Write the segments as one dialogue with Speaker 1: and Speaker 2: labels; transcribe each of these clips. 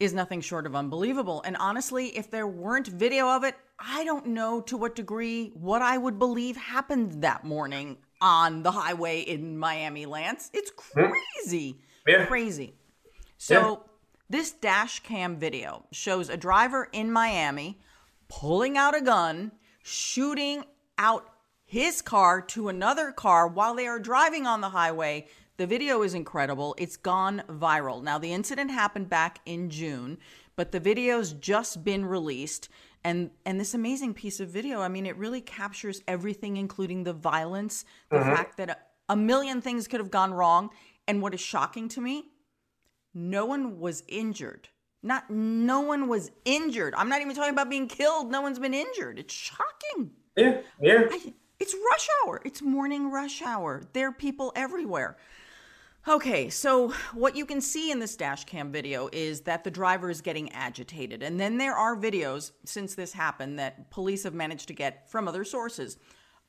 Speaker 1: is nothing short of unbelievable. And honestly, if there weren't video of it, I don't know to what degree what I would believe happened that morning on the highway in Miami, Lance. It's hmm. crazy.
Speaker 2: Yeah.
Speaker 1: Crazy. So, this dash cam video shows a driver in Miami pulling out a gun, shooting out his car to another car while they are driving on the highway. The video is incredible. It's gone viral. Now, the incident happened back in June, but the video's just been released. And, and this amazing piece of video, I mean, it really captures everything, including the violence, the mm-hmm. fact that a, a million things could have gone wrong. And what is shocking to me, no one was injured. Not no one was injured. I'm not even talking about being killed. No one's been injured. It's shocking.
Speaker 2: Yeah, yeah.
Speaker 1: I, it's rush hour. It's morning rush hour. There are people everywhere. Okay, so what you can see in this dash cam video is that the driver is getting agitated. And then there are videos since this happened that police have managed to get from other sources.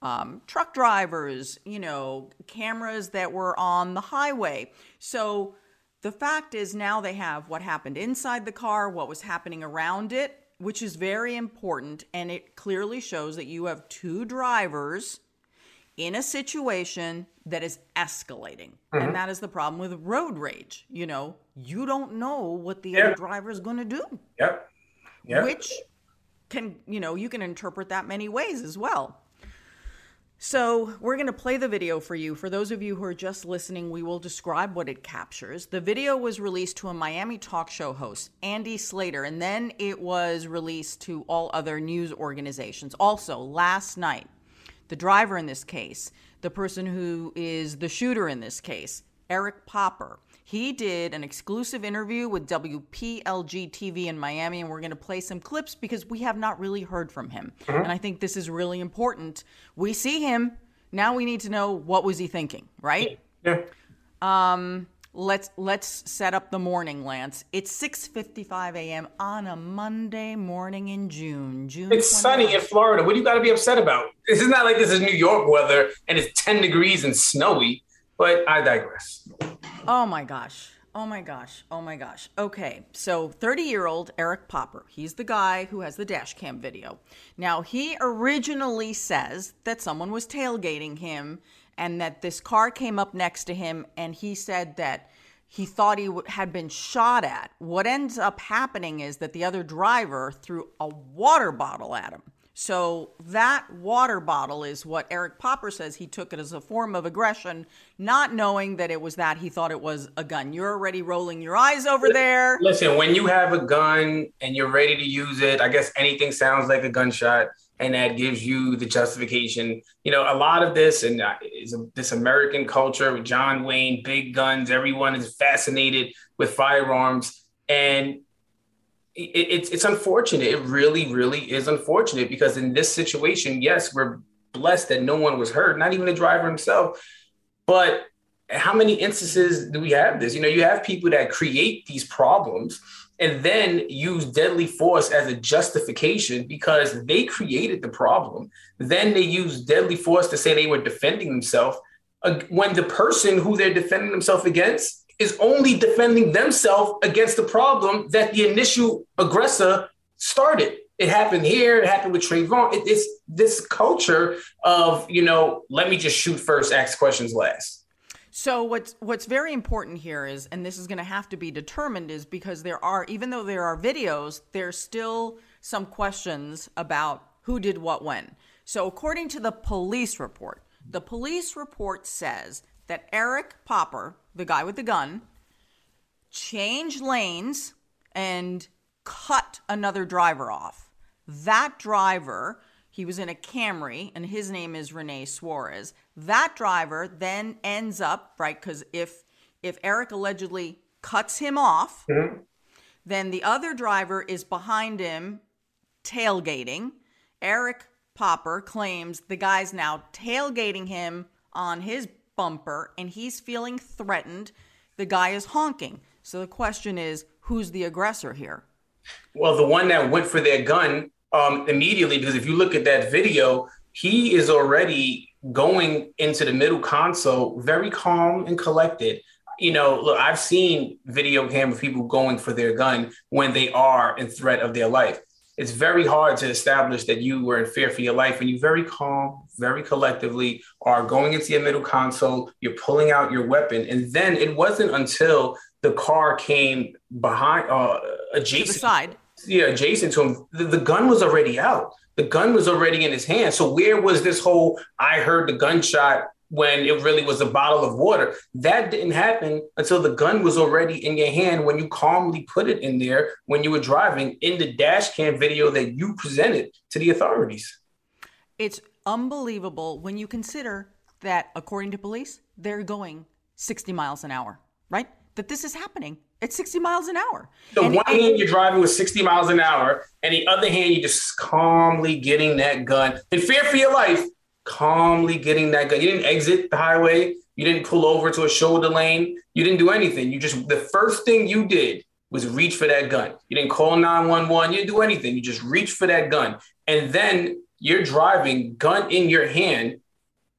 Speaker 1: Um, truck drivers, you know, cameras that were on the highway. So the fact is now they have what happened inside the car, what was happening around it, which is very important. And it clearly shows that you have two drivers in a situation that is escalating. And mm-hmm. that is the problem with road rage. You know, you don't know what the other driver is going to do,
Speaker 2: Yep. Yep.
Speaker 1: which can, you know, you can interpret that many ways as well. So, we're going to play the video for you. For those of you who are just listening, we will describe what it captures. The video was released to a Miami talk show host, Andy Slater, and then it was released to all other news organizations. Also, last night, the driver in this case, the person who is the shooter in this case, Eric Popper. He did an exclusive interview with WPLG TV in Miami, and we're going to play some clips because we have not really heard from him. And I think this is really important. We see him. Now we need to know what was he thinking, right?
Speaker 2: Yeah.
Speaker 1: Um, let's let's set up the morning, Lance. It's 6:55 a.m. on a Monday morning in June. June.
Speaker 2: It's sunny in Florida. What do you got to be upset about? This is not like this is New York weather and it's 10 degrees and snowy, but I digress.
Speaker 1: Oh my gosh. Oh my gosh. Oh my gosh. Okay. So 30 year old Eric Popper, he's the guy who has the dash cam video. Now, he originally says that someone was tailgating him and that this car came up next to him and he said that he thought he w- had been shot at. What ends up happening is that the other driver threw a water bottle at him. So that water bottle is what Eric Popper says he took it as a form of aggression, not knowing that it was that he thought it was a gun. You're already rolling your eyes over there.
Speaker 2: Listen, when you have a gun and you're ready to use it, I guess anything sounds like a gunshot, and that gives you the justification. You know, a lot of this and uh, is this American culture with John Wayne, big guns. Everyone is fascinated with firearms, and it, it's it's unfortunate. It really, really is unfortunate because in this situation, yes, we're blessed that no one was hurt, not even the driver himself. But how many instances do we have this? You know, you have people that create these problems and then use deadly force as a justification because they created the problem. Then they use deadly force to say they were defending themselves uh, when the person who they're defending themselves against is only defending themselves against the problem that the initial aggressor started. It happened here. It happened with Trayvon. It, it's this culture of you know, let me just shoot first, ask questions last.
Speaker 1: So what's what's very important here is, and this is going to have to be determined, is because there are, even though there are videos, there's still some questions about who did what when. So according to the police report, the police report says that Eric Popper, the guy with the gun, changed lanes and cut another driver off. That driver, he was in a Camry, and his name is Rene Suarez. That driver then ends up right because if if Eric allegedly cuts him off, then the other driver is behind him tailgating. Eric Popper claims the guy's now tailgating him on his bumper and he's feeling threatened. The guy is honking. So the question is who's the aggressor here?
Speaker 2: Well, the one that went for their gun um, immediately, because if you look at that video, he is already going into the middle console, very calm and collected. You know, look, I've seen video cam of people going for their gun when they are in threat of their life. It's very hard to establish that you were in fear for your life, and you very calm, very collectively are going into your middle console. You're pulling out your weapon, and then it wasn't until the car came behind, uh, adjacent
Speaker 1: To the side.
Speaker 2: yeah, adjacent to him, the, the gun was already out. The gun was already in his hand. So where was this whole I heard the gunshot when it really was a bottle of water? That didn't happen until the gun was already in your hand when you calmly put it in there when you were driving in the dash cam video that you presented to the authorities.
Speaker 1: It's unbelievable when you consider that, according to police, they're going 60 miles an hour, right? That this is happening at 60 miles an hour.
Speaker 2: The
Speaker 1: And-
Speaker 2: one
Speaker 1: and-
Speaker 2: hand you're driving with 60 miles an hour, and the other hand you're just calmly getting that gun in fear for your life, calmly getting that gun. You didn't exit the highway, you didn't pull over to a shoulder lane, you didn't do anything. You just the first thing you did was reach for that gun. You didn't call 911, you didn't do anything. You just reached for that gun. And then you're driving, gun in your hand,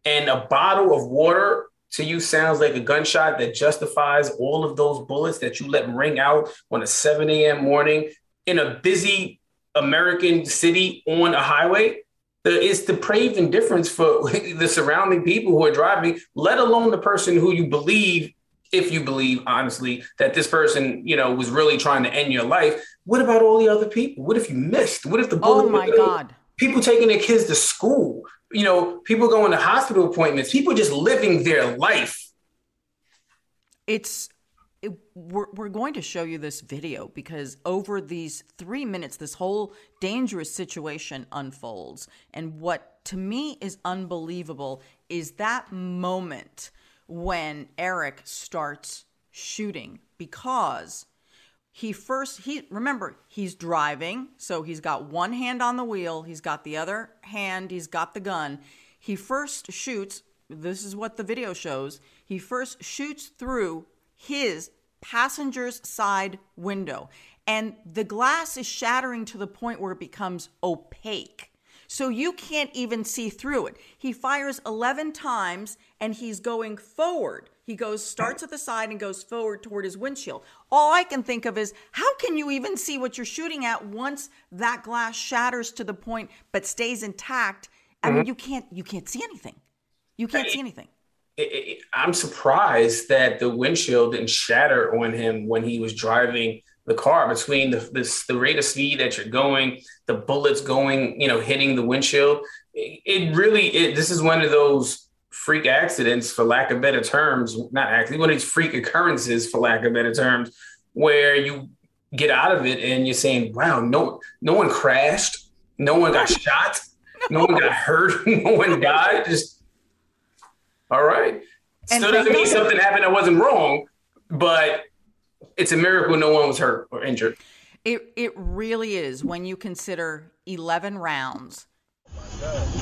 Speaker 2: and a bottle of water to you sounds like a gunshot that justifies all of those bullets that you let ring out on a 7 a.m. morning in a busy American city on a highway. It's depraved indifference for the surrounding people who are driving, let alone the person who you believe, if you believe honestly, that this person, you know, was really trying to end your life. What about all the other people? What if you missed? What if the oh bullet?
Speaker 1: oh my God.
Speaker 2: people taking their kids to school, you know, people going to hospital appointments, people just living their life.
Speaker 1: it's it, we're, we're going to show you this video because over these three minutes this whole dangerous situation unfolds and what to me is unbelievable is that moment when eric starts shooting because he first he remember he's driving so he's got one hand on the wheel he's got the other hand he's got the gun he first shoots this is what the video shows he first shoots through his passenger's side window and the glass is shattering to the point where it becomes opaque So you can't even see through it. He fires 11 times and he's going forward. He goes, starts at the side and goes forward toward his windshield. All I can think of is how can you even see what you're shooting at once that glass shatters to the point but stays intact? I mm-hmm. mean, you can't you can't see anything. You can't see anything.
Speaker 2: I'm surprised that the windshield didn't shatter on him when he was driving the car between the this, the rate of speed that you're going, the bullets going, you know, hitting the windshield. It, it really, it, this is one of those freak accidents, for lack of better terms, not actually one of these freak occurrences, for lack of better terms, where you get out of it and you're saying, "Wow, no, no one crashed, no one got shot, no one got hurt, no one died." Just all right. Still doesn't mean something happened that wasn't wrong, but it's a miracle no one was hurt or injured.
Speaker 1: It it really is when you consider 11 rounds. Oh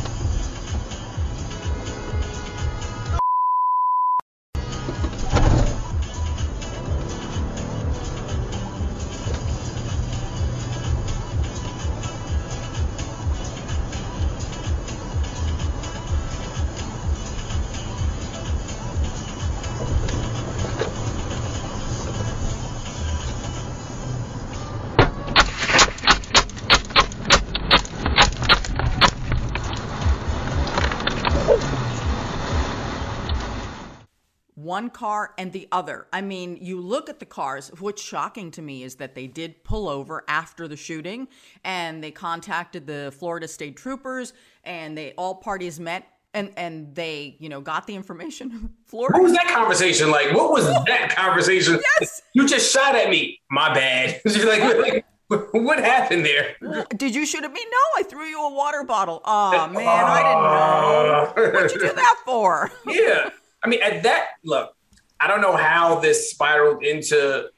Speaker 1: one car and the other. I mean, you look at the cars. What's shocking to me is that they did pull over after the shooting and they contacted the Florida State Troopers and they all parties met and and they you know got the information. Florida.
Speaker 2: What was that conversation like? What was that conversation? yes, you just shot at me. My bad. like, like, what happened there?
Speaker 1: Did you shoot at me? No, I threw you a water bottle. Oh man, I didn't know. What'd you do that for?
Speaker 2: yeah. I mean, at that look, I don't know how this spiraled into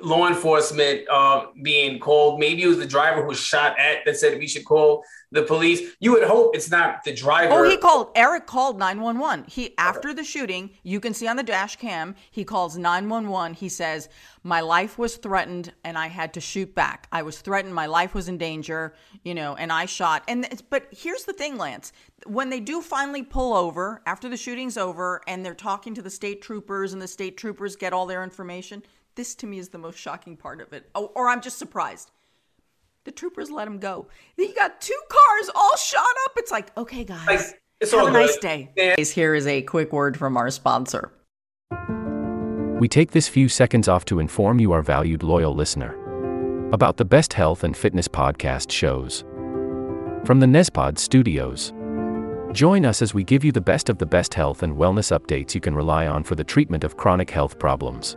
Speaker 2: law enforcement uh, being called. Maybe it was the driver who was shot at that said we should call the police. You would hope it's not the driver.
Speaker 1: Oh, he called. Eric called 911. He after the shooting, you can see on the dash cam, he calls 911. He says, "My life was threatened and I had to shoot back. I was threatened, my life was in danger, you know, and I shot." And but here's the thing, Lance. When they do finally pull over after the shooting's over and they're talking to the state troopers and the state troopers get all their information, this to me is the most shocking part of it. Oh, or I'm just surprised the troopers let him go. He got two cars all shot up. It's like, okay, guys, like, it's have a nice day. Yeah. Here is a quick word from our sponsor.
Speaker 3: We take this few seconds off to inform you, our valued loyal listener, about the best health and fitness podcast shows from the Nezpod studios. Join us as we give you the best of the best health and wellness updates you can rely on for the treatment of chronic health problems.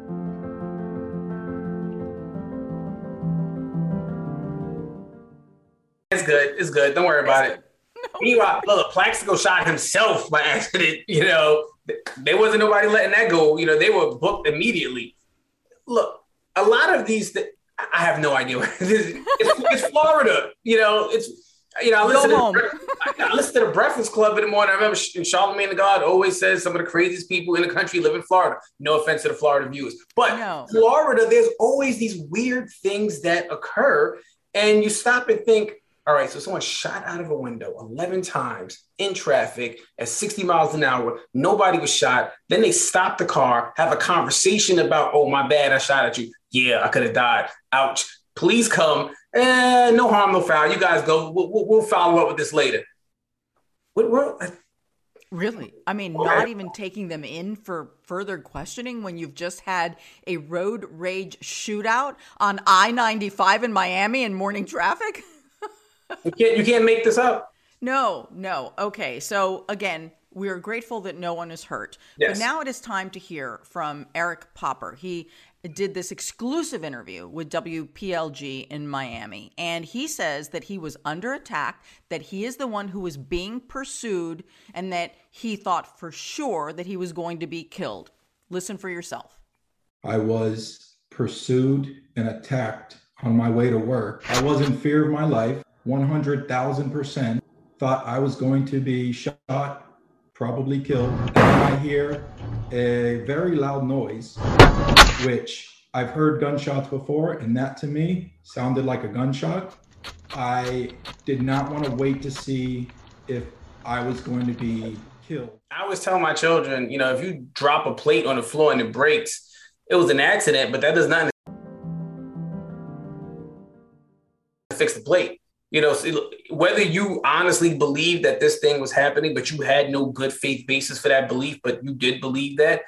Speaker 2: It's good. Don't worry about it. No. Meanwhile, look, Plaxico shot himself by accident. You know, there wasn't nobody letting that go. You know, they were booked immediately. Look, a lot of these, th- I have no idea. it's, it's, Florida. You know, it's you know, I listen, to, I listen to the Breakfast Club in the morning. I remember Charlemagne the God always says some of the craziest people in the country live in Florida. No offense to the Florida viewers, but no. Florida, there's always these weird things that occur, and you stop and think, all right, so someone shot out of a window 11 times in traffic at 60 miles an hour. Nobody was shot. Then they stop the car, have a conversation about, oh, my bad, I shot at you. Yeah, I could have died. Ouch. Please come. Eh, no harm, no foul. You guys go. We'll, we'll follow up with this later. What, what,
Speaker 1: Really? I mean, not even taking them in for further questioning when you've just had a road rage shootout on I 95 in Miami in morning traffic?
Speaker 2: you, can't, you can't make this up.
Speaker 1: No, no. Okay. So, again, we are grateful that no one is hurt.
Speaker 2: Yes.
Speaker 1: But now it is time to hear from Eric Popper. He did this exclusive interview with WPLG in Miami. And he says that he was under attack, that he is the one who was being pursued, and that he thought for sure that he was going to be killed. Listen for yourself.
Speaker 4: I was pursued and attacked on my way to work. I was in fear of my life, 100,000%. Thought I was going to be shot, probably killed. And I hear a very loud noise which I've heard gunshots before, and that to me sounded like a gunshot. I did not want to wait to see if I was going to be killed.
Speaker 2: I always tell my children, you know, if you drop a plate on the floor and it breaks, it was an accident, but that does not fix the plate. You know, whether you honestly believe that this thing was happening, but you had no good faith basis for that belief, but you did believe that,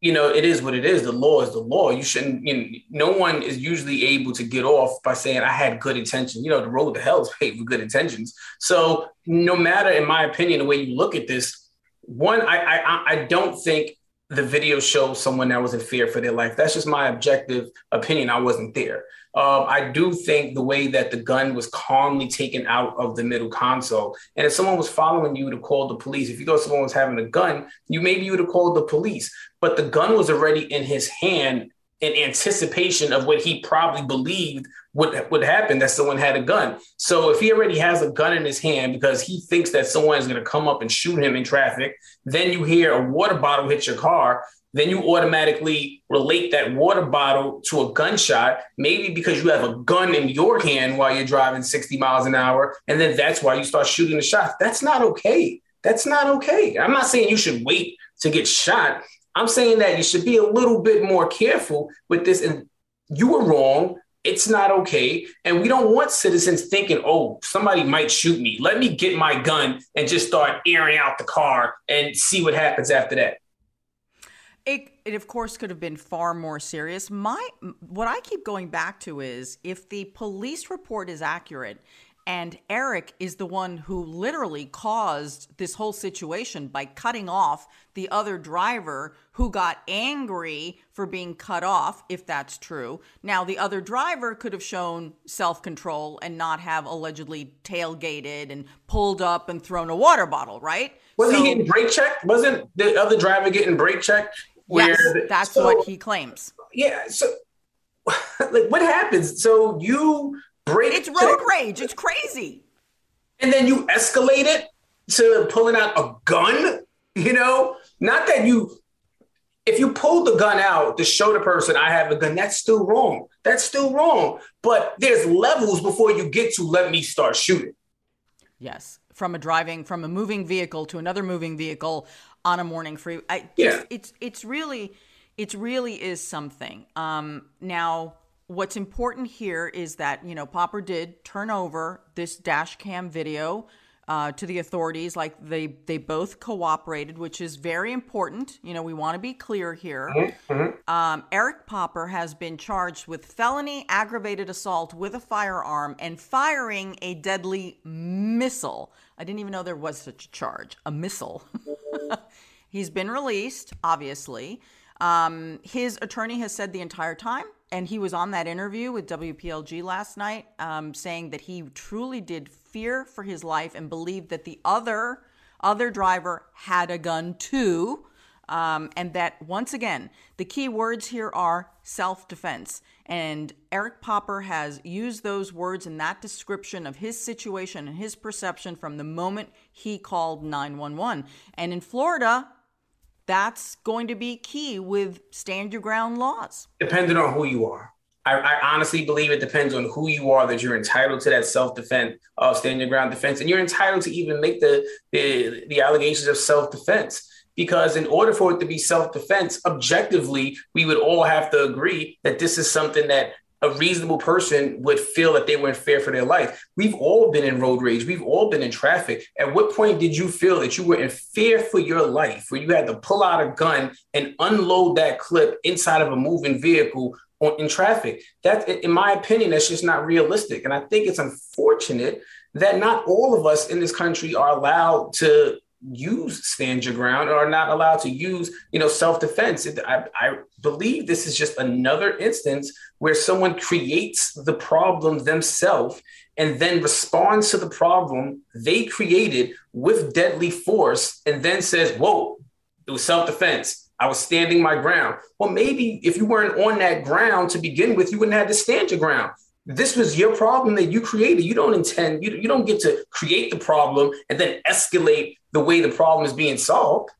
Speaker 2: you know, it is what it is. The law is the law. You shouldn't, you know, no one is usually able to get off by saying, I had good intention. You know, the road to hell is paved with good intentions. So no matter, in my opinion, the way you look at this, one, I I, I don't think the video shows someone that was in fear for their life. That's just my objective opinion. I wasn't there. Um, I do think the way that the gun was calmly taken out of the middle console, and if someone was following you to call the police, if you thought someone was having a gun, you maybe you would have called the police. But the gun was already in his hand in anticipation of what he probably believed would would happen that someone had a gun. So if he already has a gun in his hand because he thinks that someone is going to come up and shoot him in traffic, then you hear a water bottle hit your car, then you automatically relate that water bottle to a gunshot, maybe because you have a gun in your hand while you're driving 60 miles an hour. And then that's why you start shooting the shot. That's not okay. That's not okay. I'm not saying you should wait to get shot. I'm saying that you should be a little bit more careful with this. And you were wrong. It's not okay. And we don't want citizens thinking, oh, somebody might shoot me. Let me get my gun and just start airing out the car and see what happens after that.
Speaker 1: It, it of course could have been far more serious. My what I keep going back to is if the police report is accurate and Eric is the one who literally caused this whole situation by cutting off the other driver who got angry for being cut off, if that's true. Now, the other driver could have shown self control and not have allegedly tailgated and pulled up and thrown a water bottle, right?
Speaker 2: Was so, he getting brake checked? Wasn't the other driver getting brake checked?
Speaker 1: Yes, that's so, what he claims.
Speaker 2: Yeah. So, like, what happens? So you break.
Speaker 1: It's road rage. It's crazy.
Speaker 2: And then you escalate it to pulling out a gun. You know, not that you. If you pull the gun out to show the person I have a gun, that's still wrong. That's still wrong. But there's levels before you get to let me start shooting.
Speaker 1: Yes, from a driving from a moving vehicle to another moving vehicle on a morning free. I,
Speaker 2: yeah.
Speaker 1: It's, it's, it's really it really is something. Um, now, what's important here is that you know Popper did turn over this dash cam video uh, to the authorities. Like they they both cooperated, which is very important. You know, we want to be clear here.
Speaker 2: Mm-hmm. mm-hmm.
Speaker 1: Um, Eric Popper has been charged with felony aggravated assault with a firearm and firing a deadly missile. I didn't even know there was such a charge, a missile. He's been released, obviously. Um, his attorney has said the entire time, and he was on that interview with WPLG last night, um, saying that he truly did fear for his life and believed that the other other driver had a gun too. Um, and that once again, the key words here are self defense. And Eric Popper has used those words in that description of his situation and his perception from the moment he called 911. And in Florida, that's going to be key with stand your ground laws.
Speaker 2: Depending on who you are. I, I, honestly believe it depends on who you are that you're entitled to that self defense, uh, stand your ground defense, and you're entitled to even make the the, the allegations of self defense. Because in order for it to be self defense, objectively, we would all have to agree that this is something that a reasonable person would feel that they were in fear for their life. We've all been in road rage. We've all been in traffic. At what point did you feel that you were in fear for your life, where you had to pull out a gun and unload that clip inside of a moving vehicle on, in traffic? That, in my opinion, that's just not realistic. And I think it's unfortunate that not all of us in this country are allowed to use stand your ground or are not allowed to use you know self-defense. I, I believe this is just another instance where someone creates the problem themselves and then responds to the problem they created with deadly force and then says whoa it was self-defense. I was standing my ground. Well maybe if you weren't on that ground to begin with you wouldn't have to stand your ground this was your problem that you created. You don't intend, you, you don't get to create the problem and then escalate the way the problem is being solved.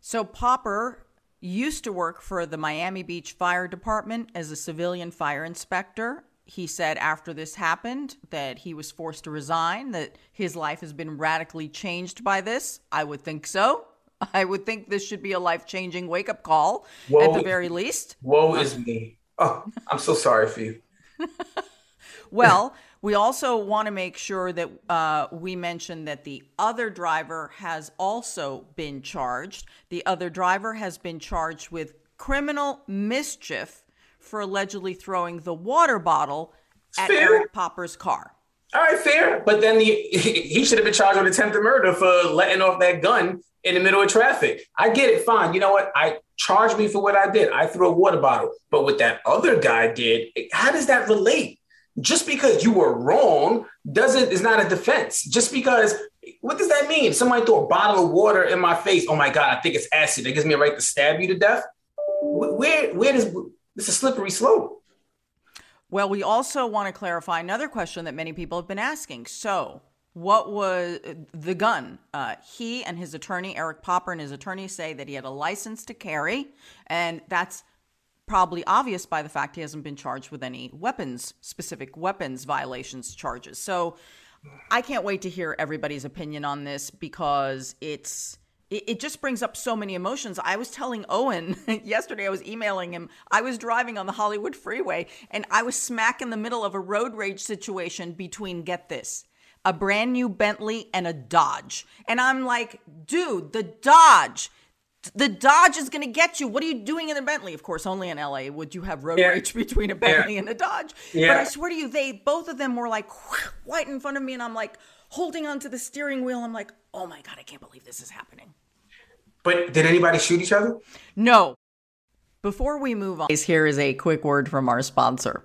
Speaker 1: So Popper used to work for the Miami Beach Fire Department as a civilian fire inspector. He said after this happened that he was forced to resign, that his life has been radically changed by this. I would think so. I would think this should be a life changing wake up call at the very least.
Speaker 2: Woe is me. Oh, I'm so sorry for you.
Speaker 1: well, we also want to make sure that uh, we mention that the other driver has also been charged. The other driver has been charged with criminal mischief for allegedly throwing the water bottle at fair. Eric Popper's car.
Speaker 2: All right, fair. But then the, he should have been charged with attempted murder for letting off that gun in the middle of traffic. I get it, fine. You know what? I charge me for what I did. I threw a water bottle. But what that other guy did, how does that relate? Just because you were wrong doesn't is not a defense. Just because what does that mean? Somebody threw a bottle of water in my face. Oh my God, I think it's acid. That gives me a right to stab you to death. Where where does this a slippery slope?
Speaker 1: Well, we also want to clarify another question that many people have been asking. So, what was the gun? Uh, he and his attorney, Eric Popper, and his attorney say that he had a license to carry, and that's probably obvious by the fact he hasn't been charged with any weapons, specific weapons violations charges. So, I can't wait to hear everybody's opinion on this because it's it, just brings up so many emotions. I was telling Owen yesterday, I was emailing him. I was driving on the Hollywood freeway and I was smack in the middle of a road rage situation between, get this, a brand new Bentley and a Dodge. And I'm like, dude, the Dodge. The Dodge is going to get you. What are you doing in the Bentley? Of course, only in LA would you have road yeah. rage between a Bentley yeah. and a Dodge. Yeah. But I swear to you, they both of them were like right in front of me, and I'm like holding onto the steering wheel. I'm like, oh my god, I can't believe this is happening.
Speaker 2: But did anybody shoot each other?
Speaker 1: No. Before we move on, here is a quick word from our sponsor.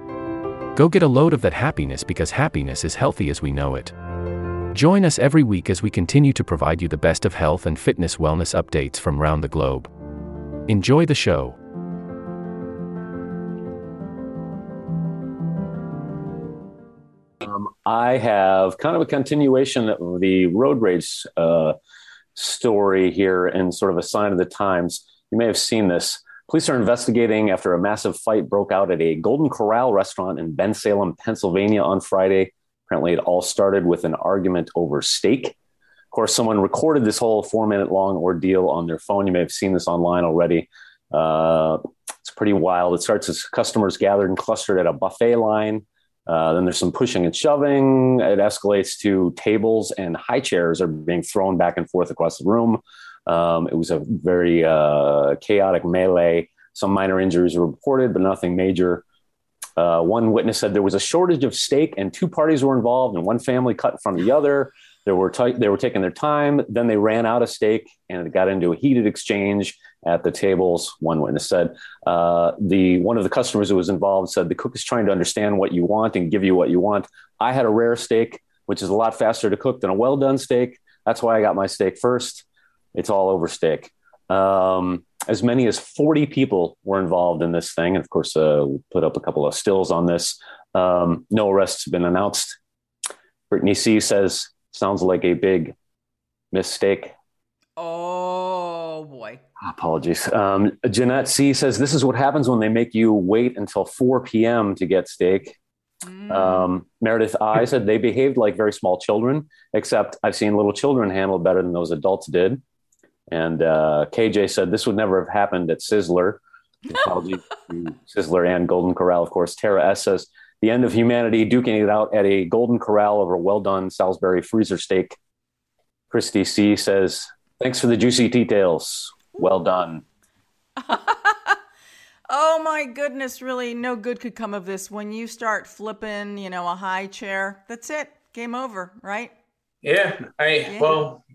Speaker 3: Go get a load of that happiness because happiness is healthy as we know it. Join us every week as we continue to provide you the best of health and fitness wellness updates from around the globe. Enjoy the show.
Speaker 5: I have kind of a continuation of the road rage uh, story here and sort of a sign of the times. You may have seen this. Police are investigating after a massive fight broke out at a Golden Corral restaurant in Bensalem, Pennsylvania on Friday. Apparently, it all started with an argument over steak. Of course, someone recorded this whole four minute long ordeal on their phone. You may have seen this online already. Uh, it's pretty wild. It starts as customers gathered and clustered at a buffet line. Uh, then there's some pushing and shoving. It escalates to tables and high chairs are being thrown back and forth across the room. Um, it was a very uh, chaotic melee. Some minor injuries were reported, but nothing major. Uh, one witness said there was a shortage of steak and two parties were involved, and one family cut in front of the other. They were t- they were taking their time. Then they ran out of steak, and it got into a heated exchange at the tables. One witness said uh, the one of the customers who was involved said the cook is trying to understand what you want and give you what you want. I had a rare steak, which is a lot faster to cook than a well done steak. That's why I got my steak first. It's all over steak. Um, as many as 40 people were involved in this thing. And of course, uh, we put up a couple of stills on this. Um, no arrests have been announced. Brittany C says, sounds like a big mistake.
Speaker 1: Oh boy.
Speaker 5: Apologies. Um, Jeanette C says, this is what happens when they make you wait until 4 p.m. to get steak. Um, Meredith I said they behaved like very small children, except I've seen little children handle better than those adults did. And uh, KJ said this would never have happened at Sizzler. Apology to Sizzler and Golden Corral, of course. Tara S says the end of humanity duking it out at a Golden Corral over well done Salisbury freezer steak. Christy C says thanks for the juicy details. Well done.
Speaker 1: Oh my goodness, really, no good could come of this. When you start flipping, you know, a high chair, that's it. Game over, right?
Speaker 2: Yeah. I well,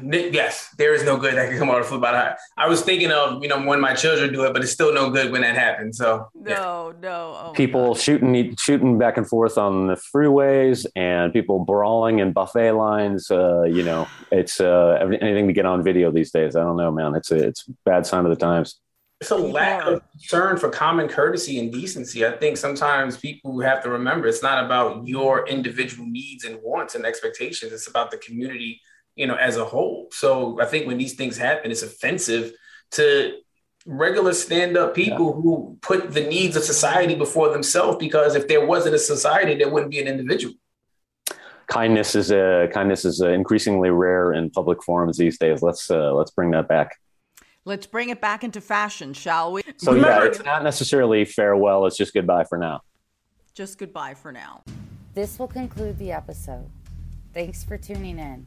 Speaker 2: yes, there is no good that can come out of flip out high. I was thinking of you know when my children do it, but it's still no good when that happens. So
Speaker 1: No, no. Oh,
Speaker 5: people shooting shooting back and forth on the freeways and people brawling in buffet lines. Uh, you know, it's uh, anything to get on video these days. I don't know, man. It's a it's a bad sign of the times.
Speaker 2: it's a lack of concern for common courtesy and decency. I think sometimes people have to remember it's not about your individual needs and wants and expectations. It's about the community, you know, as a whole. So I think when these things happen, it's offensive to regular stand-up people who put the needs of society before themselves because if there wasn't a society, there wouldn't be an individual.
Speaker 5: Kindness is a kindness is uh increasingly rare in public forums these days. Let's uh, let's bring that back.
Speaker 1: Let's bring it back into fashion, shall we?
Speaker 5: So yeah, it's not necessarily farewell. It's just goodbye for now.
Speaker 1: Just goodbye for now.
Speaker 6: This will conclude the episode. Thanks for tuning in.